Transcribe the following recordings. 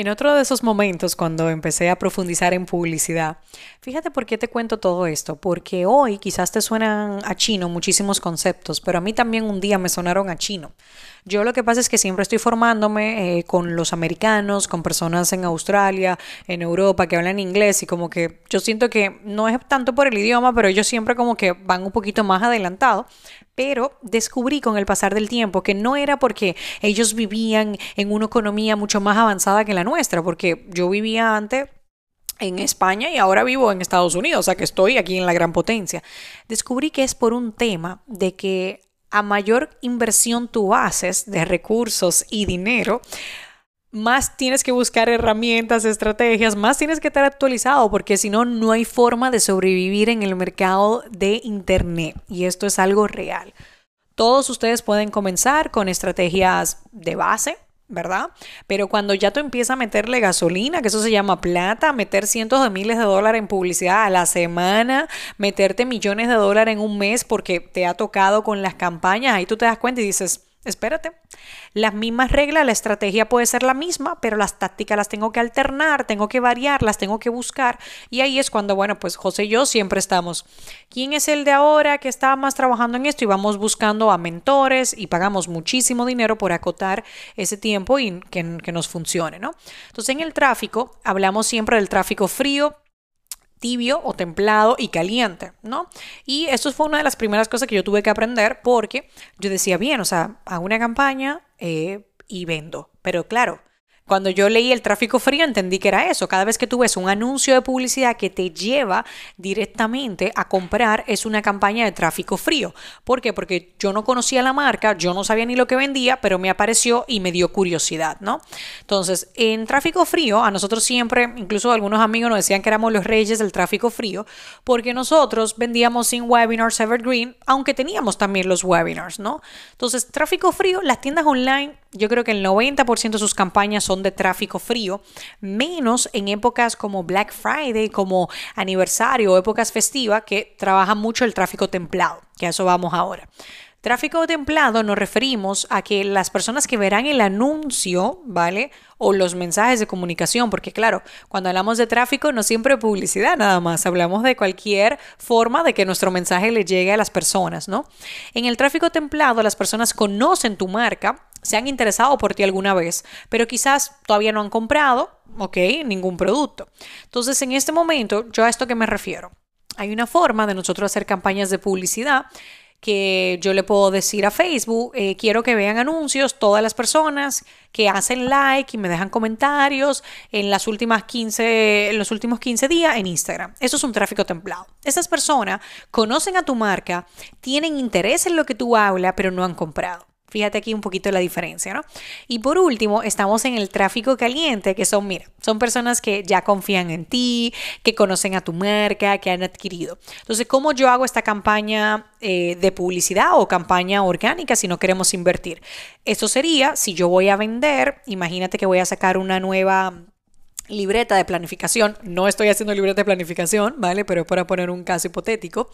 En otro de esos momentos, cuando empecé a profundizar en publicidad, fíjate por qué te cuento todo esto, porque hoy quizás te suenan a chino muchísimos conceptos, pero a mí también un día me sonaron a chino. Yo lo que pasa es que siempre estoy formándome eh, con los americanos, con personas en Australia, en Europa que hablan inglés y como que yo siento que no es tanto por el idioma, pero ellos siempre como que van un poquito más adelantados pero descubrí con el pasar del tiempo que no era porque ellos vivían en una economía mucho más avanzada que la nuestra, porque yo vivía antes en España y ahora vivo en Estados Unidos, o sea que estoy aquí en la gran potencia. Descubrí que es por un tema de que a mayor inversión tú haces de recursos y dinero, más tienes que buscar herramientas, estrategias, más tienes que estar actualizado, porque si no, no hay forma de sobrevivir en el mercado de Internet. Y esto es algo real. Todos ustedes pueden comenzar con estrategias de base, ¿verdad? Pero cuando ya tú empiezas a meterle gasolina, que eso se llama plata, meter cientos de miles de dólares en publicidad a la semana, meterte millones de dólares en un mes porque te ha tocado con las campañas, ahí tú te das cuenta y dices, espérate. Las mismas reglas, la estrategia puede ser la misma, pero las tácticas las tengo que alternar, tengo que variar, las tengo que buscar. Y ahí es cuando, bueno, pues José y yo siempre estamos. ¿Quién es el de ahora que está más trabajando en esto? Y vamos buscando a mentores y pagamos muchísimo dinero por acotar ese tiempo y que, nos funcione, ¿no? Entonces en el tráfico hablamos siempre del tráfico frío tibio o templado y caliente, ¿no? Y eso fue una de las primeras cosas que yo tuve que aprender porque yo decía, bien, o sea, hago una campaña eh, y vendo. Pero claro, cuando yo leí el tráfico frío entendí que era eso. Cada vez que tú ves un anuncio de publicidad que te lleva directamente a comprar es una campaña de tráfico frío. ¿Por qué? Porque yo no conocía la marca, yo no sabía ni lo que vendía, pero me apareció y me dio curiosidad, ¿no? Entonces, en tráfico frío, a nosotros siempre, incluso algunos amigos nos decían que éramos los reyes del tráfico frío, porque nosotros vendíamos sin webinars evergreen, aunque teníamos también los webinars, ¿no? Entonces, tráfico frío, las tiendas online yo creo que el 90% de sus campañas son de tráfico frío, menos en épocas como Black Friday, como aniversario o épocas festivas que trabajan mucho el tráfico templado, que a eso vamos ahora. Tráfico templado nos referimos a que las personas que verán el anuncio, ¿vale? O los mensajes de comunicación, porque claro, cuando hablamos de tráfico no siempre publicidad nada más, hablamos de cualquier forma de que nuestro mensaje le llegue a las personas, ¿no? En el tráfico templado las personas conocen tu marca, se han interesado por ti alguna vez, pero quizás todavía no han comprado, ¿ok? Ningún producto. Entonces, en este momento, yo a esto que me refiero. Hay una forma de nosotros hacer campañas de publicidad que yo le puedo decir a Facebook, eh, quiero que vean anuncios todas las personas que hacen like y me dejan comentarios en las últimas 15, en los últimos 15 días en Instagram. Eso es un tráfico templado. Esas personas conocen a tu marca, tienen interés en lo que tú hablas, pero no han comprado. Fíjate aquí un poquito la diferencia, ¿no? Y por último, estamos en el tráfico caliente, que son, mira, son personas que ya confían en ti, que conocen a tu marca, que han adquirido. Entonces, ¿cómo yo hago esta campaña eh, de publicidad o campaña orgánica si no queremos invertir? Eso sería, si yo voy a vender, imagínate que voy a sacar una nueva libreta de planificación. No estoy haciendo libreta de planificación, ¿vale? Pero para poner un caso hipotético.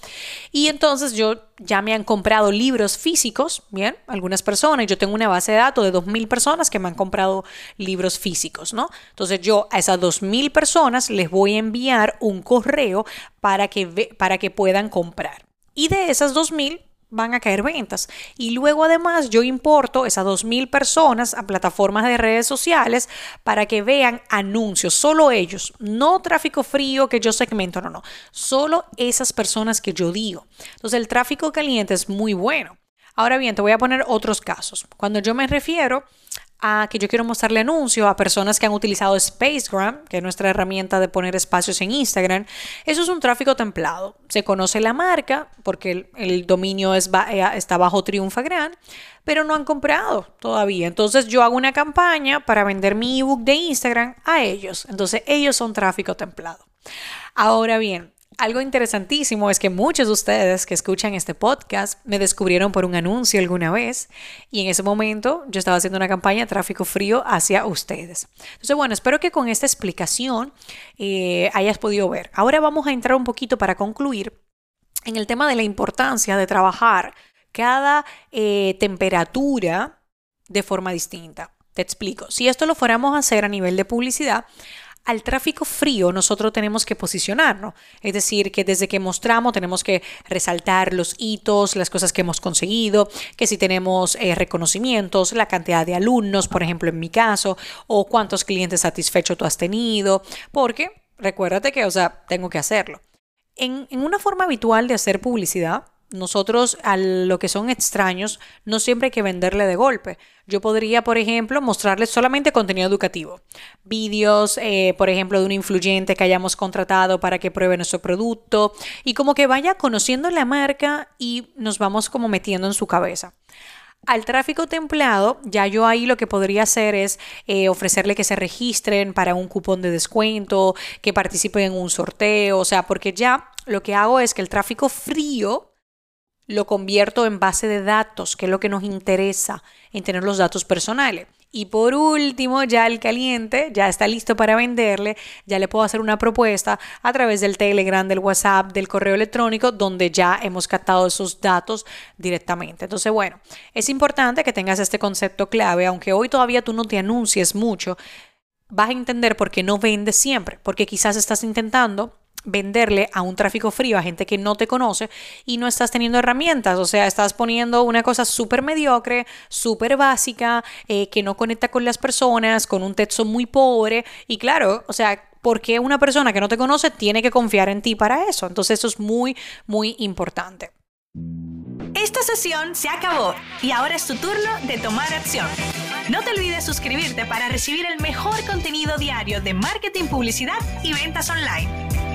Y entonces yo ya me han comprado libros físicos, ¿bien? Algunas personas. Yo tengo una base de datos de 2.000 personas que me han comprado libros físicos, ¿no? Entonces yo a esas 2.000 personas les voy a enviar un correo para que, para que puedan comprar. Y de esas 2.000, van a caer ventas. Y luego además yo importo esas 2.000 personas a plataformas de redes sociales para que vean anuncios, solo ellos, no tráfico frío que yo segmento, no, no, solo esas personas que yo digo. Entonces el tráfico caliente es muy bueno. Ahora bien, te voy a poner otros casos. Cuando yo me refiero a que yo quiero mostrarle anuncio a personas que han utilizado Spacegram, que es nuestra herramienta de poner espacios en Instagram, eso es un tráfico templado. Se conoce la marca porque el, dominio es, eh, está bajo Triunfagram, pero no han comprado todavía. Entonces yo hago una campaña para vender mi ebook de Instagram a ellos. Entonces ellos son tráfico templado. Ahora bien, algo interesantísimo es que muchos de ustedes que escuchan este podcast me descubrieron por un anuncio alguna vez y en ese momento yo estaba haciendo una campaña de tráfico frío hacia ustedes. Entonces, bueno, espero que con esta explicación eh, hayas podido ver. Ahora vamos a entrar un poquito para concluir en el tema de la importancia de trabajar cada eh, temperatura de forma distinta. Te explico. Si esto lo fuéramos a hacer a nivel de publicidad, al tráfico frío nosotros tenemos que posicionarnos. Es decir, que desde que mostramos tenemos que resaltar los hitos, las cosas que hemos conseguido, que si tenemos eh, reconocimientos, la cantidad de alumnos, por ejemplo, en mi caso, o cuántos clientes satisfechos tú has tenido, porque recuérdate que, o sea, tengo que hacerlo. En, en una forma habitual de hacer publicidad, nosotros a lo que son extraños no siempre hay que venderle de golpe. Yo podría, por ejemplo, mostrarles solamente contenido educativo, vídeos, eh, por ejemplo, de un influyente que hayamos contratado para que pruebe nuestro producto y como que vaya conociendo la marca y nos vamos como metiendo en su cabeza. Al tráfico templado, ya yo ahí lo que podría hacer es eh, ofrecerle que se registren para un cupón de descuento, que participen en un sorteo, o sea, porque ya lo que hago es que el tráfico frío lo convierto en base de datos, que es lo que nos interesa, en tener los datos personales. Y por último, ya el caliente ya está listo para venderle, ya le puedo hacer una propuesta a través del Telegram, del WhatsApp, del correo electrónico, donde ya hemos captado esos datos directamente. Entonces, bueno, es importante que tengas este concepto clave, aunque hoy todavía tú no te anuncies mucho, vas a entender por qué no vendes siempre, porque quizás estás intentando venderle a un tráfico frío a gente que no te conoce y no estás teniendo herramientas, o sea, estás poniendo una cosa súper mediocre, súper básica, eh, que no conecta con las personas, con un texto muy pobre y claro, o sea, ¿por qué una persona que no te conoce tiene que confiar en ti para eso? Entonces eso es muy, muy importante. Esta sesión se acabó y ahora es tu turno de tomar acción. No te olvides suscribirte para recibir el mejor contenido diario de marketing, publicidad y ventas online.